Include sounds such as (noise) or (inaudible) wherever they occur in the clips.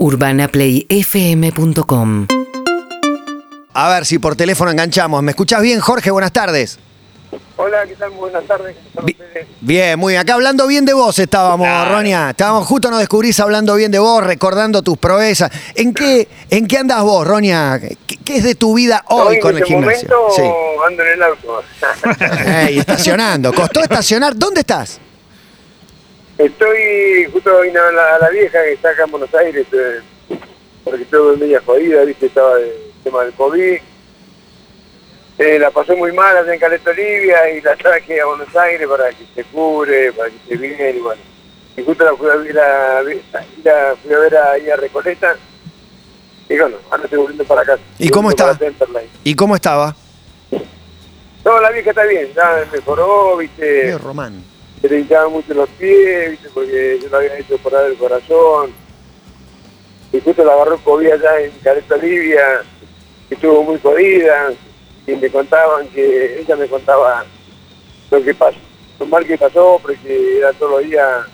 UrbanaPlayFM.com A ver si por teléfono enganchamos. ¿Me escuchás bien, Jorge? Buenas tardes. Hola, ¿qué tal? Muy buenas tardes. ¿Cómo están Bi- ustedes? Bien, muy bien. Acá hablando bien de vos estábamos, Ronia. Estábamos justo, nos descubrís hablando bien de vos, recordando tus proezas. ¿En qué, en qué andas vos, Ronia? ¿Qué, qué es de tu vida hoy con el este gimnasio? momento ando en el auto. (laughs) Ey, estacionando. ¿Costó estacionar? ¿Dónde estás? Estoy justo vine a la, a la vieja que está acá en Buenos Aires, eh, porque estuve media jodida, viste, estaba el tema del COVID. Eh, la pasé muy mal allá en Caleta Olivia y la traje a Buenos Aires para que se cure, para que se bien y bueno. Y justo la fui a ver a, la fui a, ver ahí a Recoleta. Y bueno, ahora estoy volviendo para casa. ¿Y cómo está? ¿Y cómo estaba? No, la vieja está bien, ya mejoró, viste. Bien, Román. Se le hinchaban mucho los pies, ¿viste? porque yo lo había hecho parar el corazón. Y justo la agarró COVID allá en Caleta Olivia, que estuvo muy jodida, y me contaban que, ella me contaba lo que pasó, lo mal que pasó, porque era todos los días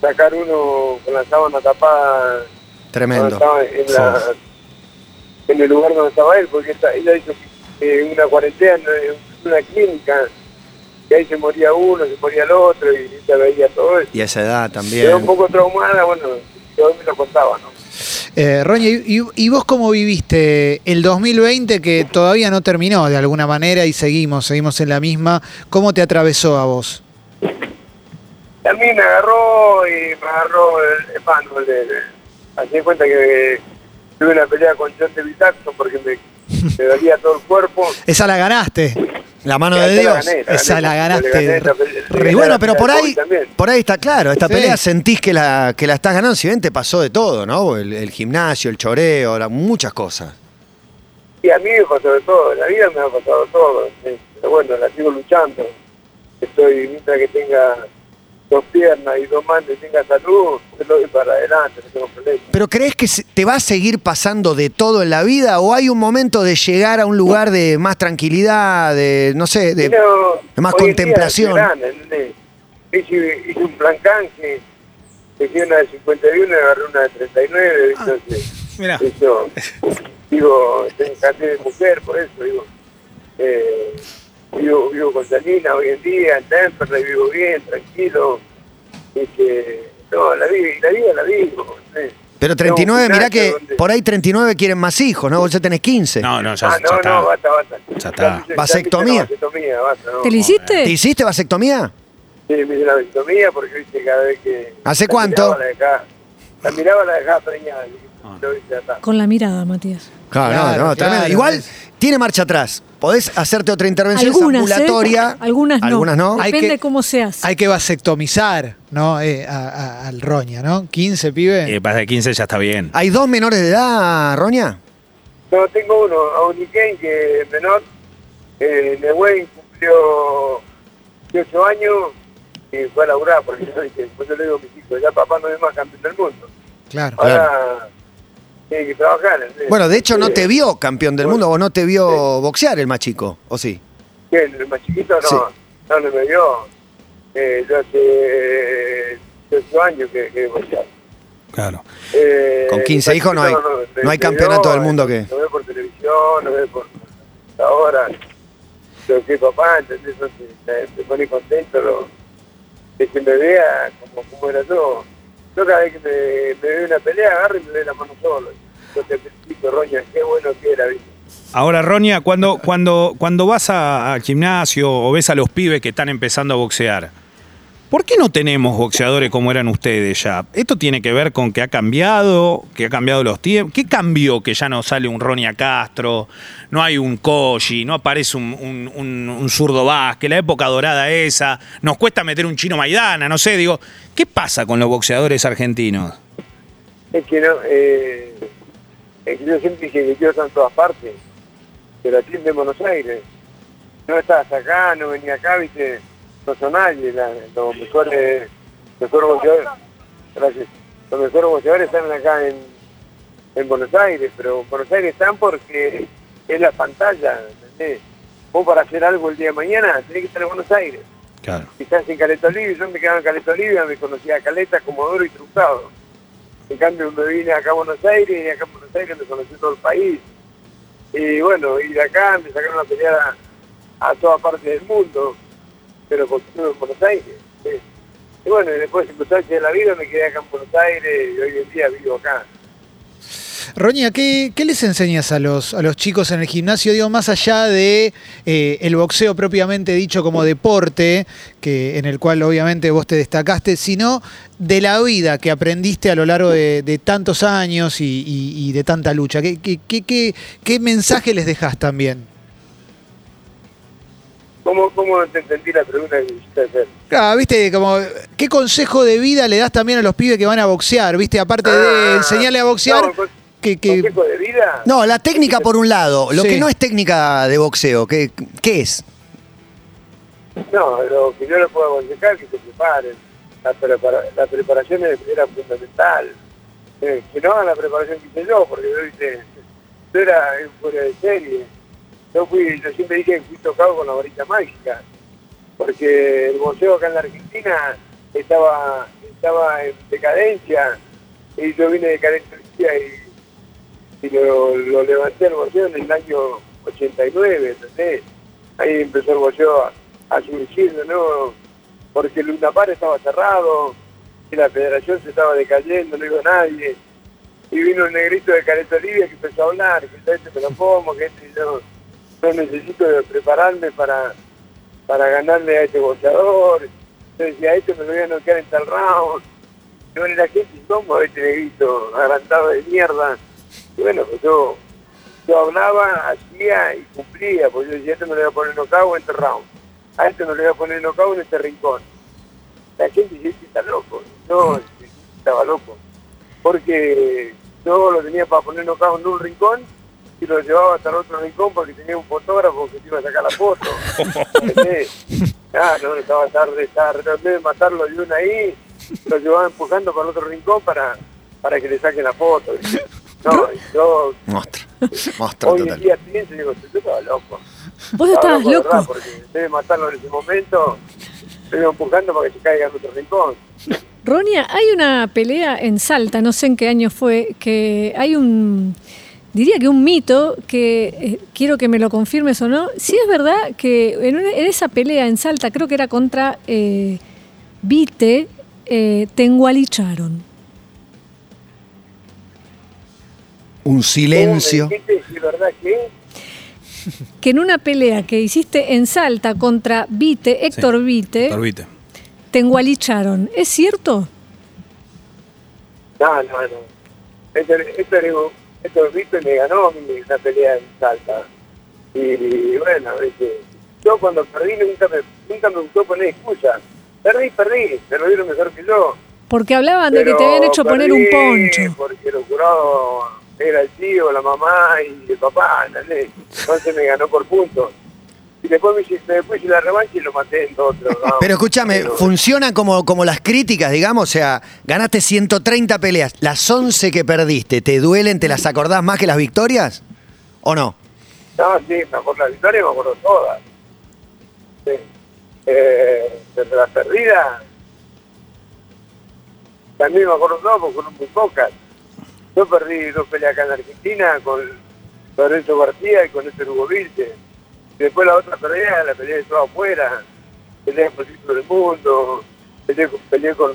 sacar uno con la sábana tapada Tremendo. estaba en, la- en el lugar donde estaba él, porque ella hizo una cuarentena en una clínica, y ahí se moría uno, se moría el otro, y ella veía todo eso. Y a esa edad Quedó un también. poco traumada, bueno, yo me lo contaba, ¿no? Eh, Roña, ¿y, y- y vos cómo viviste el 2020 que todavía no terminó de alguna manera y seguimos, seguimos en la misma? ¿Cómo te atravesó a vos? A mí me agarró y me agarró el, mano, así de cuenta que tuve una pelea con John David Jackson porque me, me dolía todo el cuerpo. Esa la ganaste. La mano de la Dios. gané, la Esa gané, la ganaste. gané Y bueno, pero por ahí, por ahí está claro, esta Sí. pelea sentís que la, que la estás ganando, si bien te pasó de todo, ¿no? El, el gimnasio, el choreo, la- muchas cosas. Y a mí me pasó de todo, en la vida me ha pasado todo. sí. Pero bueno, la sigo luchando. Estoy, mientras que tenga dos piernas y dos manos y tenga salud, yo lo doy para adelante, no tengo problema. ¿Pero crees que se- te va a seguir pasando de todo en la vida o hay un momento de llegar a un lugar de más tranquilidad, de, no sé, de, Pero de más contemplación? Hice, hice un plan canje, dejé una de 51 y agarré una de 39, Ah. entonces, Mira. eso, digo, tengo canje de mujer, por eso, digo, eh, vivo, vivo con Salina hoy en día, en Temperley, vivo bien, tranquilo, y que, no, la vida, la vida la vivo, ¿entendés? Pero Tengo un 39, mirá que donde- por ahí 39 quieren más hijos, ¿no? Vos ya tenés 15. No, no, ya, Ah, ya no, está. no, basta, basta. Ya está. ¿Vasectomía? la vasectomía, basta, no. ¿Te lo hiciste? ¿Te hiciste vasectomía? Sí, me hice la vasectomía porque viste cada vez que... ¿Hace la cuánto? miraba, La, dejaba, la miraba, la dejaba preñada. Ah. ya. Con la mirada, Matías. Claro, Claro, no, no, tremendo. claro. Igual tiene marcha atrás. Podés hacerte otra intervención Algunas, ¿eh? ambulatoria. Algunas no. Algunas no. Depende que- cómo seas. Hay que vasectomizar, ¿no? Eh, a- a- al Roña, ¿no? 15 pibe. Eh, pasa de 15 ya está bien. ¿Hay dos menores de edad, Roña? No, tengo uno, a Uniken, que es menor. Eh, Nehuen cumplió 18 años y fue a laburar, porque yo, (laughs) dije, yo le digo a mis hijos, ya papá no es más campeón del mundo. Claro. Ahora tiene que trabajar. ¿entendés? Bueno, de hecho no Eh, te vio campeón del mundo, o no te vio boxear el más chico, ¿o sí? ¿Quién? ¿El más chiquito? No, Sí. no, no me vio. Eh, yo hace 18 años que, que boxeaba. Claro. Eh, Con 15 hijos no hay- no hay campeonato del mundo que- Lo ve por televisión, lo ve por ahora. Lo que papá. Entonces, eh, me pone contento lo, de que me vea como, como era yo. Yo cada vez que me, me ve una pelea, agarro y me ve la mano solo. Yo te felicito, Roña, qué bueno que era, ¿viste? Ahora, Ronia, cuando, cuando, cuando vas al gimnasio o ves a los pibes que están empezando a boxear, ¿por qué no tenemos boxeadores como eran ustedes ya? ¿Esto tiene que ver con que ha cambiado, que ha cambiado los tiempos? ¿Qué cambió que ya no sale un Ronia Castro, no hay un Koji, no aparece un, un, zurdo Vázquez, la época dorada esa, nos cuesta meter un chino Maidana, no sé, digo, ¿qué pasa con los boxeadores argentinos? Es que no, eh, es que yo siempre dije que yo estaba en todas partes, pero aquí en Buenos Aires. No estabas acá, no venía acá, viste, son nadie, la- los mejores, mejores boxeadores, gracias, los mejores boxeadores están acá en, en Buenos Aires, pero en Buenos Aires están porque es la pantalla, ¿entendés? Vos para hacer algo el día de mañana tenés que estar en Buenos Aires. Claro. Estás en Caleta Olivia, yo me quedaba en Caleta Olivia, me conocía a Caleta, Comodoro y Trucado. En cambio me vine acá a Buenos Aires y acá en Buenos Aires me conocí todo el país. Y bueno, y de acá me sacaron a pelear a, a toda parte del mundo, pero estuve en Buenos Aires. sí. Y bueno, después circunstancias de la vida me quedé acá en Buenos Aires y hoy en día vivo acá. Roña, ¿qué, les enseñas a los, a los chicos en el gimnasio? Digo, más allá de eh, el boxeo propiamente dicho como deporte, que, en el cual obviamente vos te destacaste, sino de la vida que aprendiste a lo largo de, de tantos años y, y- y de tanta lucha. ¿Qué, qué, qué- mensaje les dejás también? ¿Cómo, cómo no te entendí la pregunta que me hiciste hacer? Claro, viste, como, ¿qué consejo de vida le das también a los pibes que van a boxear? Viste, aparte de Ah, enseñarle a boxear, no, con- que, que- ¿Consejo de vida? No, la técnica por un lado. Lo Sí. que no es técnica de boxeo, ¿qué, qué es? No, lo que yo les puedo aconsejar es que se preparen. La, prepara- la preparación es- era fundamental. Eh, que no hagan la preparación que hice yo, porque yo, hice, yo era un fuera de serie. Yo fui, yo siempre dije que fui tocado con la varita mágica, porque el boxeo acá en la Argentina estaba, estaba en decadencia, y yo vine de decadencia y, y lo, levanté el boxeo en el año 89, ¿entendés? Ahí empezó el boxeo a, surgir de porque el Unapar estaba cerrado, y la federación se estaba decayendo, no iba nadie. Y vino un negrito de Caleta Olivia que empezó a hablar, que este me lo como, que este yo, yo necesito prepararme para, para ganarle a este boxeador. Yo decía, a este me lo voy a noquear en tal round. Y bueno, la gente incómoda, este negrito, agrandado de mierda. Y bueno, pues yo, yo hablaba, hacía y cumplía, porque yo decía, este me lo voy a poner nocao en este round. A este me lo voy a poner nocao en este rincón. La gente dice, este está loco. No, este estaba loco. Porque yo lo tenía para poner nocao en un rincón y lo llevaba hasta el otro rincón porque tenía un fotógrafo que te iba a sacar la foto. (laughs) ¿Entendés? Ah, no, estaba tarde, tarde. En vez de matarlo de una ahí, lo llevaba empujando para el otro rincón para, para que le saquen la foto. No, y yo Monstruo. Monstruo hoy en total. día pienso y digo, yo estaba loco. Vos Estaba estabas verdad, loco. porque en vez de matarlo en ese momento, lo iba empujando para que se caiga en otro rincón. Ronia, hay una pelea en Salta, no sé en qué año fue, que hay un, diría que un mito, que eh, quiero que me lo confirmes o no. Si es verdad que en, una- en esa pelea en Salta, creo que era contra eh, Vite, eh, te engualicharon. Un silencio. ¿Cómo me dijiste si es verdad que? (laughs) Que en una pelea que hiciste en Salta contra Vite, Héctor Vite, Héctor Vite. te engualicharon. ¿Es cierto? No, no, no. Esto, esto, esto Víctor me ganó la pelea en Salta. Y, y bueno, ¿viste? yo cuando perdí nunca me, nunca me gustó poner excusas. Perdí, perdí, me lo dieron mejor que yo. Porque hablaban de que te habían hecho poner un poncho. Porque el jurado era el tío, la mamá y el papá, ¿entendés? Entonces me ganó por puntos. Y después me hice, después hice la revancha y lo maté en rounds. Pero escúchame, ¿funciona como, como las críticas, digamos? O sea, ganaste 130 peleas. Las 11 que perdiste, ¿te duelen? ¿Te las acordás más que las victorias? ¿O no? No, sí, me acuerdo la victoria, me acuerdo todas. Sí. Eh, pero las perdidas, también me acuerdo todas porque fueron muy pocas. Yo perdí dos peleas acá en Argentina con Lorenzo García y con este Hugo Vilche. Y después la otra pelea, la peleé de todo afuera. Peleé por el título del mundo, peleé, con- peleé con,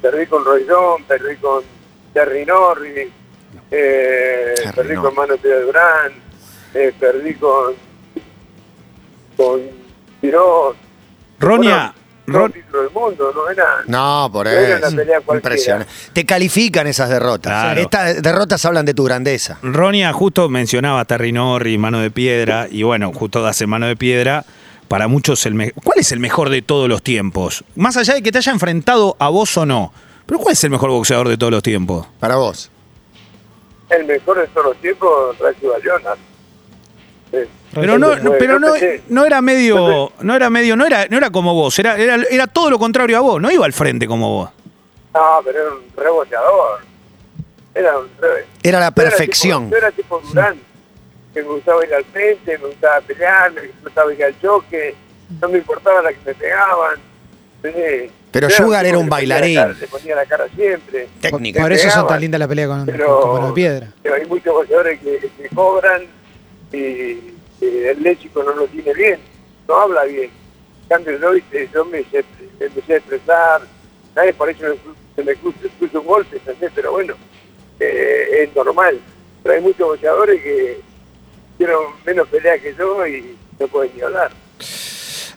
perdí con Roy Jones, perdí con Terry Norris, eh, perdí con Mano Pérez Durán, eh, perdí con con Tiró. Ronia, Ron, título del mundo, no era. No, por No eso. Impresionante. Te califican esas derrotas. Claro. Estas derrotas hablan de tu grandeza. Ronia justo mencionaba a Terry Norris, mano de piedra, y bueno, justo hace mano de piedra. Para muchos, el me- ¿cuál es el mejor de todos los tiempos? Más allá de que te haya enfrentado a vos o no, pero ¿cuál es el mejor boxeador de todos los tiempos? Para vos. El mejor de todos los tiempos, Racho Bayona. Pero no, Entonces, pero yo no, no era medio, no era medio, no era, no era como vos, era, era, era todo lo contrario a vos, no iba al frente como vos. No, pero era un reboteador. Era un re... Era la yo era perfección. tipo- Yo era tipo Durán, que me gustaba ir al frente, me gustaba pelear, me gustaba ir al choque, no me importaba la que me pegaban. Sí. Pero Sugar era un la bailarín. cara- Le ponía la cara siempre. Técnico. Por eso son tan lindas las peleas con, Pero, con mano de piedra. pero hay muchos boxeadores que, que cobran y, y el léxico no lo tiene bien, no habla bien. En cambio, yo, viste, yo me, empecé a expresar, ¿sabes? Por eso se me cruza un golpe. Pero bueno, eh, es normal. Pero hay muchos boxeadores que hicieron menos peleas que yo y no pueden ni hablar.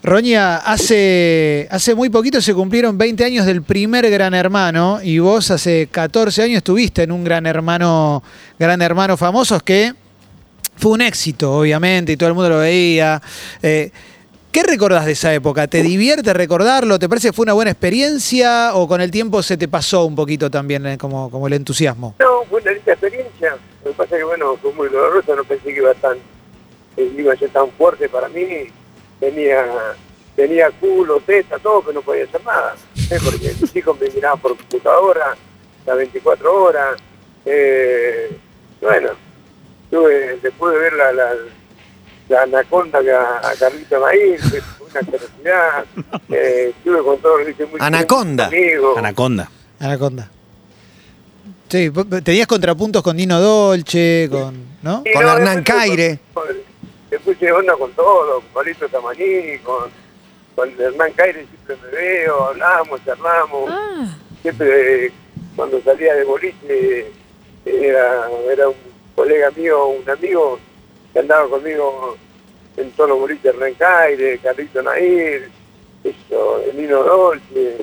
Roña, hace, hace muy poquito se cumplieron 20 años del primer Gran Hermano y vos hace 14 años estuviste en un Gran Hermano, Gran Hermano Famosos que fue un éxito, obviamente, y todo el mundo lo veía. Eh, ¿Qué recordás de esa época? ¿Te divierte recordarlo? ¿Te parece que fue una buena experiencia o con el tiempo se te pasó un poquito también eh, como, el entusiasmo? No, fue una linda experiencia. Lo que pasa es que, bueno, fue muy doloroso, no pensé que iba, tan, iba a ser tan fuerte para mí. Tenía, tenía culo, teta, todo, que no podía hacer nada. ¿eh? Porque mis hijos me miraban por computadora las 24 horas. Eh, tuve, después de ver la, la, la anaconda que a, a Carlito Maíz, que fue una curiosidad. (laughs) Eh, estuve con todo, viste, muy Anaconda. conmigo. Anaconda. Anaconda. Sí, tenías contrapuntos con Dino Dolce, con. ¿no? Sí, Con no, Hernán después Caire. con- con- Me puse onda con todo, con Palito Tamaní, con, con Hernán Caire siempre me veo, hablamos, charlamos. Ah, Siempre eh, cuando salía de boliche era, era un colega mío, un amigo que andaba conmigo en todos los boliches, Hernán Caire, Carlito Nair, eso, Emino Dolce.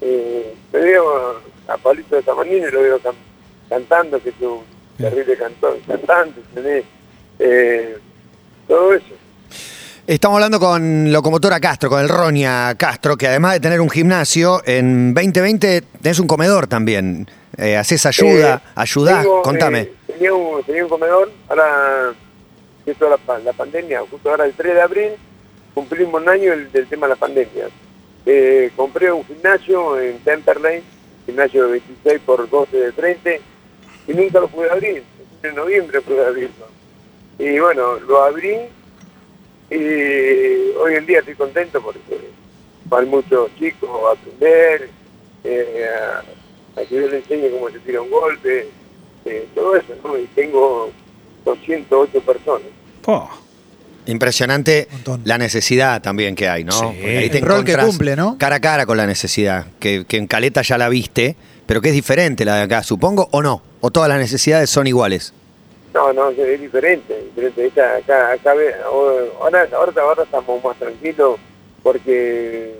Eh, me veo a Palito de Tamaní y lo veo can- cantando, que es un terrible cantor, cantante, ¿entendés? Eh, todo eso. Estamos hablando con Locomotora Castro, con el Roña Castro, que además de tener un gimnasio, en 2020 tenés un comedor también. Eh, haces ayuda, Eh, ayudás, tengo, contame. Tenía, un, tenía un comedor, ahora, esto la, la pandemia, justo ahora el 3 de abril, cumplimos un año del tema de la pandemia. Eh, compré un gimnasio en Temperley, gimnasio de 26 por 12 de frente, y nunca lo pude abrir. En noviembre pude abrirlo. Y bueno, lo abrí y hoy en día estoy contento porque van muchos chicos a aprender, eh, a, a que yo les enseñe cómo se tira un golpe, eh, todo eso, ¿no? Y tengo 208 personas. Impresionante la necesidad también que hay, ¿no? Sí. Porque ahí te El rol que cumple, ¿no? Cara a cara con la necesidad, que, que en Caleta ya la viste, pero que es diferente la de acá, supongo, o no, o todas las necesidades son iguales. No, no, es diferente, diferente. Esta- acá, acá, ve- ahora, ahora, ahora estamos más tranquilos porque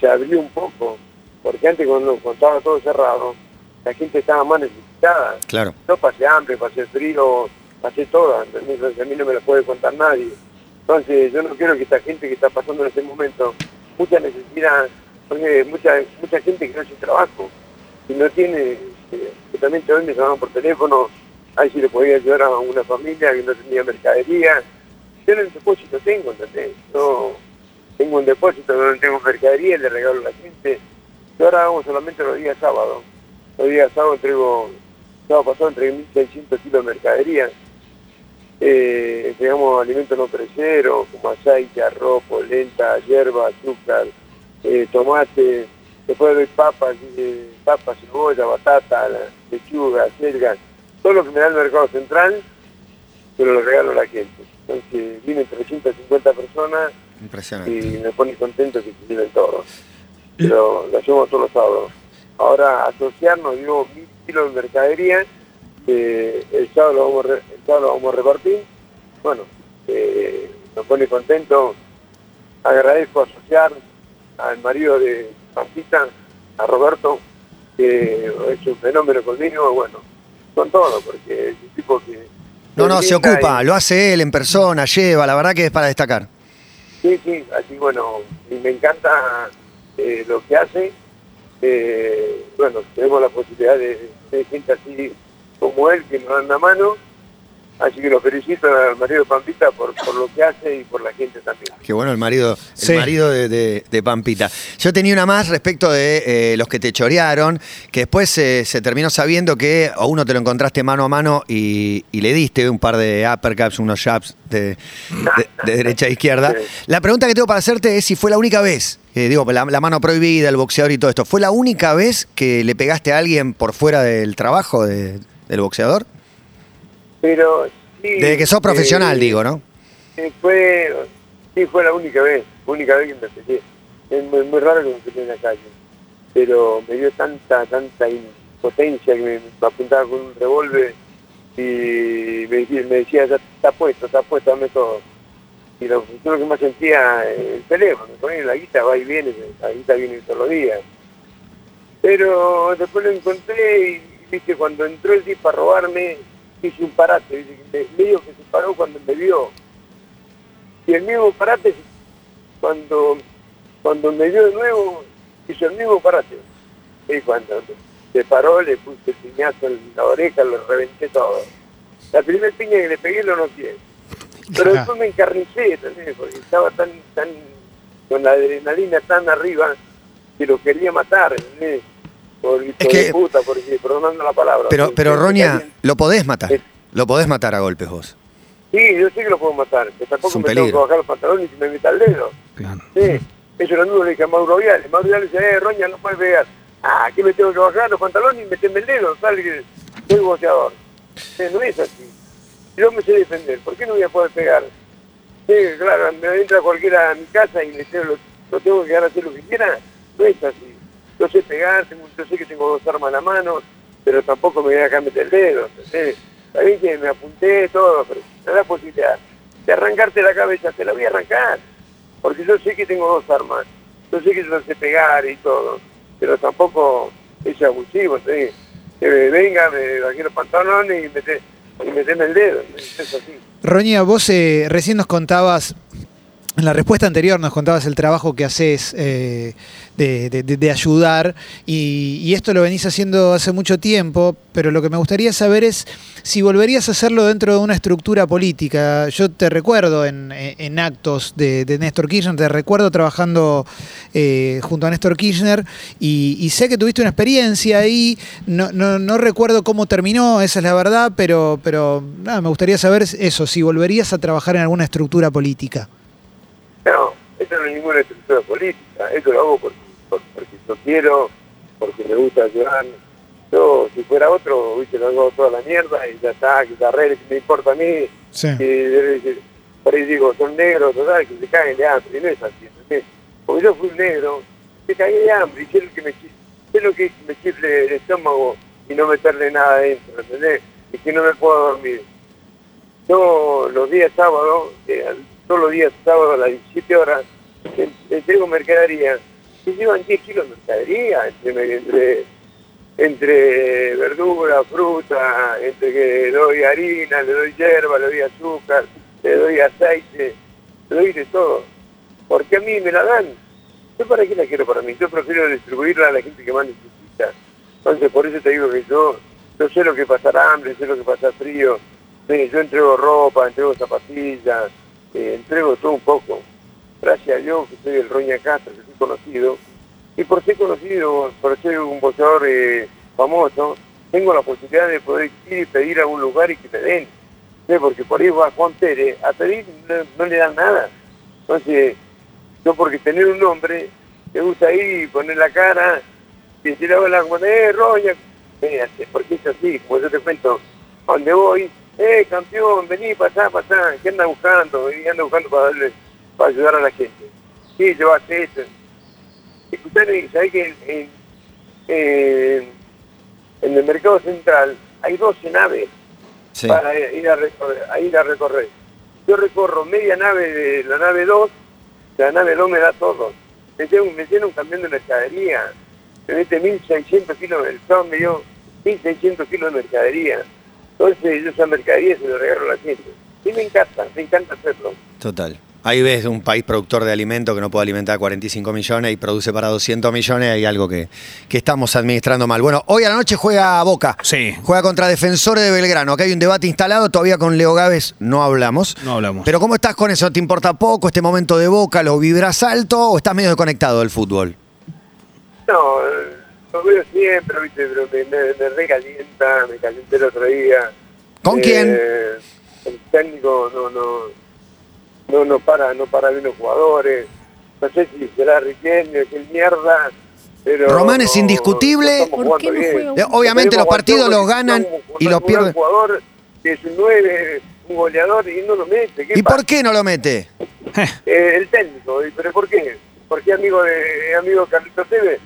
se abrió un poco, porque antes cuando, cuando estaba todo cerrado, la gente estaba más necesitada. Claro. Yo pasé hambre, pasé frío, pasé todo. Entonces, a mí no me lo puede contar nadie. Entonces yo no quiero que esta gente que está pasando en este momento, mucha necesidad, porque mucha, mucha gente que no hace trabajo y no tiene, eh, que también te me llamaban por teléfono, ahí si le podía ayudar a una familia que no tenía mercadería. Yo en el depósito tengo, ¿entendés? Yo tengo un depósito, no tengo mercadería, le regalo a la gente. Yo ahora hago solamente los días sábados. Los días sábados entrego, sábado pasado entregué 1.600 kilos de mercadería. Eh, entregamos alimentos no perecederos, como aceite, arroz, polenta, hierba, azúcar, eh, tomate, después doy papas, eh, papas, cebolla, batata, lechuga, selga, todo lo que me da el mercado central, pero lo regalo a la gente. Entonces vienen 350 personas Impresionante. y me pone contento que se lleven todos. Pero lo hacemos todos los sábados. Ahora asociarnos, digo, mil kilos de mercadería, eh, el, sábado lo vamos, el sábado lo vamos a repartir. Bueno, eh, me pone contento. Agradezco asociar al marido de Pampita, a Roberto, que es un fenómeno conmigo, bueno, con todo, porque es un tipo que... No, no, se ocupa, y- lo hace él en persona, lleva, la verdad que es para destacar. Sí, sí, así bueno, y me encanta eh, lo que hace. Eh, bueno, tenemos la posibilidad de, de gente así como él que nos dan la mano Así que lo felicito al marido de Pampita por, por lo que hace y por la gente también. Qué bueno el marido, el Sí. marido de, de- de Pampita. Yo tenía una más respecto de eh, los que te chorearon, que después eh, se terminó sabiendo que a uno te lo encontraste mano a mano y, y le diste un par de uppercuts, unos jabs de, de- de derecha a izquierda. (laughs) Sí. La pregunta que tengo para hacerte es si fue la única vez, eh, digo, la, la mano prohibida, el boxeador y todo esto, ¿fue la única vez que le pegaste a alguien por fuera del trabajo de- del boxeador? Pero sí. Desde que sos profesional, eh, digo, ¿no? fue, sí, fue la única vez, única vez que me peleé. Es muy, muy raro que me peleé en la calle. Pero me dio tanta, tanta impotencia que me, me apuntaba con un revólver y me, decía- me decía, ya está puesto, está puesto, dame todo. Y lo, yo lo que más sentía, eh, el teléfono, ponía la guita, va y viene, la guita viene todos los días. Pero después lo encontré y, viste, cuando entró el tipo a robarme, hice un parate. Me- medio que se paró cuando me vio. Y el mismo parate, cuando, cuando me vio de nuevo, hizo el mismo parate. Y cuando se paró, le puse el piñazo en la oreja, lo reventé todo. La primera piña que le pegué lo noqué. Pero Claro. después me encarnicé, ¿entendés? porque estaba tan, tan, con la adrenalina tan arriba que lo quería matar, ¿entendés? Por hijo Es que- de puta, porque, perdonando la palabra. Pero, pero Roña, lo podés matar. Es- Lo podés matar a golpes vos. Sí, yo sé que lo puedo matar, pero Es tampoco me tengo que bajar los pantalones y me meta el dedo. Claro. Sí, eso lo mismo le dije a Mauro Viales. Mauro Viales dice, eh, Roña, no puedes pegar. Ah, ¿qué me tengo que bajar los pantalones y meterme el dedo? Sale que soy boxeador. Sí, no es así. Yo me sé defender, ¿por qué no voy a poder pegar? Sí, claro, me entra cualquiera a mi casa y le tengo, lo, lo tengo que dejar hacer lo que quiera. No es así. Yo sé pegar, yo sé que tengo dos armas en la mano, pero tampoco me voy a dejar meter el dedo. ¿entendés? Que me apunté todo, pero da la posibilidad de arrancarte la cabeza, te la voy a arrancar. Porque yo sé que tengo dos armas. Yo sé que yo sé pegar y todo, pero tampoco es abusivo. ¿sí? Que me venga, me bajé los pantalones y, mete, y el dedo. Es vos eh, recién nos contabas, en la respuesta anterior nos contabas el trabajo que haces eh, de, ayudar y, esto lo venís haciendo hace mucho tiempo, pero lo que me gustaría saber es si volverías a hacerlo dentro de una estructura política. Yo te recuerdo en, en actos de, de Néstor Kirchner, te recuerdo trabajando eh, junto a Néstor Kirchner y, y sé que tuviste una experiencia ahí, no, no, no recuerdo cómo terminó, esa es la verdad, pero, pero nada, me gustaría saber eso, si volverías a trabajar en alguna estructura política. No, esto no es ninguna estructura política, esto lo hago porque, por- porque yo quiero, porque me gusta ayudar. Yo, si fuera otro, viste, lo hago toda la mierda y ya está, que carrera, que me importa a mí, Sí. que, que- por ahí digo, son negros, total, que se caguen de hambre, y no es así, ¿entendés? Porque yo fui un negro, se cagué de hambre, y lo que me, es que me chifle el estómago y no meterle nada adentro, ¿entendés? Y que no me puedo dormir. Yo los días sábados, eh, todos los días sábados a las 17 horas, en- entrego mercadería. Se llevan 10 kilos de mercadería entre, entre, entre verdura, fruta, entre que le doy harina, le doy hierba, le doy azúcar, le doy aceite, le doy de todo. Porque a mí me la dan. ¿Yo para qué la quiero para mí? Yo prefiero distribuirla a la gente que más necesita. Entonces por eso te digo que yo, yo sé lo que pasar hambre, sé lo que pasar frío. Yo entrego ropa, entrego zapatillas, entrego todo un poco. Gracias a Dios que soy el Roña Castro, que soy conocido. Y por ser conocido, por ser un boxeador eh, famoso, tengo la posibilidad de poder ir y pedir a un lugar y que me den. ¿Sí? Porque por ahí va Juan Pérez a pedir no, le dan nada. Entonces, yo porque tener un nombre, me gusta ir y poner la cara y decir a la eh, Roña, porque es así, como yo te cuento, donde voy, eh, campeón, vení, pasá, pasá, ¿qué anda buscando? Y anda buscando para darle, para ayudar a la gente. Sí, llevaste esto. Escuchame, ¿sabés que en, en, en- en el mercado central hay 12 naves Sí. para ir a, recorrer, a ir a recorrer? Yo recorro media nave de la nave 2, la nave 2 me da todo. Me me lleno un camión de mercadería, me mete 1.600 kilos, el sábado me dio 1.600 kilos de mercadería. Entonces yo esa mercadería se lo regalo a la gente. Y me encanta, me encanta hacerlo. Total. Ahí ves un país productor de alimentos que no puede alimentar a 45 millones y produce para 200 millones. Hay algo que, que estamos administrando mal. Bueno, hoy a la noche juega Boca. Sí. Juega contra Defensores de Belgrano. Acá hay un debate instalado. Todavía con Leo Gávez no hablamos. No hablamos. Pero ¿cómo estás con eso? ¿Te importa poco este momento de Boca? ¿Lo vibras alto o estás medio desconectado del fútbol? No, lo veo siempre, ¿viste? pero me, me, me recalienta, me calenté el otro día. ¿Con Eh, quién? El técnico no, no, no, no para, no para bien los jugadores. No sé si será Riquelme, que mierda. Pero Román es indiscutible. no ¿Por qué no? Eh, Obviamente los partidos los ganan y los un pierden. jugador que es un 9, un goleador y no lo mete. ¿Qué ¿Y pasa? por qué no lo mete? Eh, el técnico, ¿y ¿pero por qué? Porque amigo de amigo de Carlitos Tevez,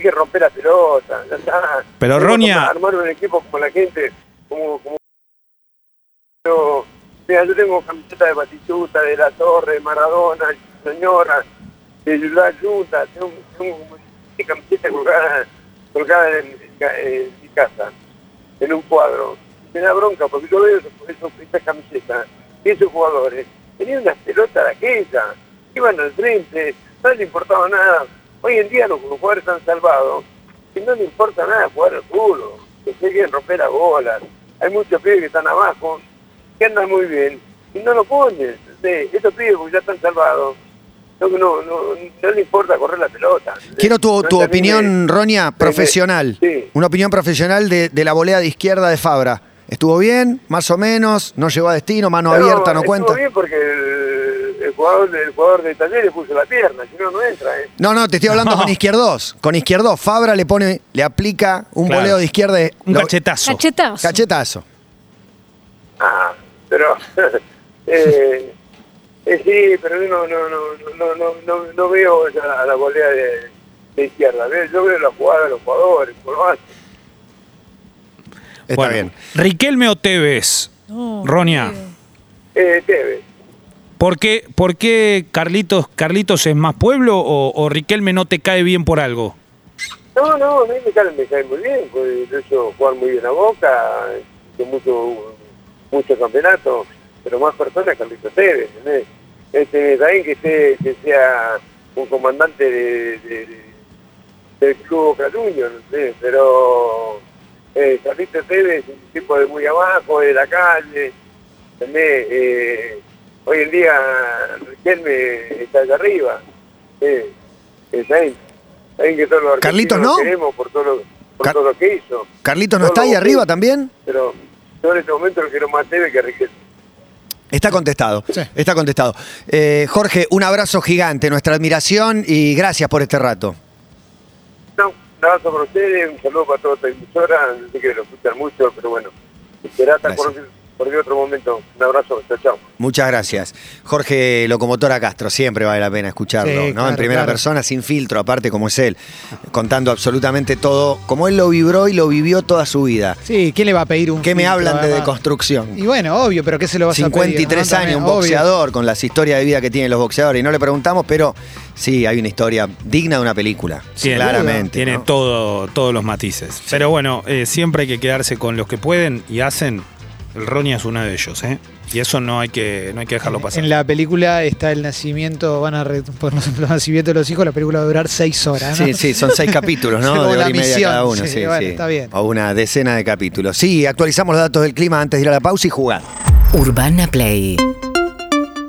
que romper la pelota, ya está. Pero, Roña- Armar un equipo como la gente, como... como yo, mira, yo tengo camiseta de Batistuta, de La Torre, de Maradona, Señora, de Yulá Yuta, tengo, tengo mi camiseta colgada, colgada en, en- en mi casa, en un cuadro. Me da bronca porque yo veo esas camisetas y esos jugadores tenían unas pelotas de aquella, iban al frente, no les importaba nada. Hoy en día los jugadores están salvados y no les importa nada jugar al fútbol, que se quieren romper las bolas. Hay muchos pibes que están abajo, que andan muy bien y no lo ponen. Sí, estos pibes porque ya están salvados, no, no, no, no les importa correr la pelota. Quiero tu, No tu termine- opinión, me- profesional. sí. Una opinión profesional de, de la volea de izquierda de Fabra. ¿Estuvo bien? ¿Más o menos? ¿No llegó a destino? ¿Mano abierta? ¿No estuvo cuenta? bien porque el jugador, el jugador de Talleres puso la pierna, si no, no entra. ¿eh? No, no, te estoy hablando (laughs) No. con izquierdos. Con izquierdos. Fabra le pone, le aplica un Claro. voleo de izquierda. de- Un lo- cachetazo. Cachetazo. Cachetazo. Ah, pero (laughs) eh, eh, sí, pero yo no, no, no, no, no, no, no veo esa- a la volea de, de izquierda. Veo- Yo veo la jugada de los jugadores, por lo más. Está Bueno, bien. Riquelme o Tevez. Eh, Eh, Tevez. ¿Por qué, por qué Carlitos, Carlitos es más pueblo o, Riquelme no te cae bien por algo? No, no, a mí me cae, muy bien, pues de hecho jugar muy bien a Boca, con mucho, mucho campeonato, pero más personas Carlitos Tevez, ¿entendés? Este, también que, sea un comandante de, de- de- del club Juniors, no sé, pero eh, Carlitos Tevez es un tipo de muy abajo, de la calle, ¿entendés? Eh, hoy en día Riquelme está allá arriba, eh, es ahí. Saben que todos los Carlitos, argentinos ¿no? lo queremos por todo lo, por Car- todo lo que hizo. ¿Carlitos no Todo está ahí arriba también? Pero yo en este momento lo quiero más Tevez que Riquelme. Está contestado. Sí. Está contestado. Eh, Jorge, un abrazo gigante, nuestra admiración y gracias por este rato. No, un abrazo para ustedes, un saludo para toda esta emisora, sé que lo escuchan mucho, pero bueno, será hasta por, Por otro momento. Un abrazo, chao, chao. Muchas gracias. Jorge Locomotora Castro, siempre vale la pena escucharlo, Sí, ¿no? claro, en primera claro. persona, sin filtro, aparte como es él, contando absolutamente todo, como él lo vibró y lo vivió toda su vida. Sí, ¿quién le va a pedir un ¿Qué me hablan de deconstrucción? Y bueno, obvio, pero ¿qué se lo vas a pedir? 53 no? años, un obvio. boxeador, con las historias de vida que tienen los boxeadores, y no le preguntamos, pero sí, hay una historia digna de una película, Tiene- claramente. Tiene ¿no? todo, todos los matices. Pero bueno, eh, siempre hay que quedarse con los que pueden y hacen. El Roña es uno de ellos, ¿eh? Y eso no hay que, no hay que dejarlo pasar. En la película está el nacimiento, van a ponernos (laughs) el nacimiento de los hijos, la película va a durar seis horas. ¿no? Sí, sí, son seis (laughs) capítulos, ¿no? De la hora y media misión, cada uno. sí, Sí, bueno, sí. está bien. O una decena de capítulos. Sí, actualizamos los datos del clima antes de ir a la pausa y jugar. Urbana Play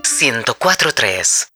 104.3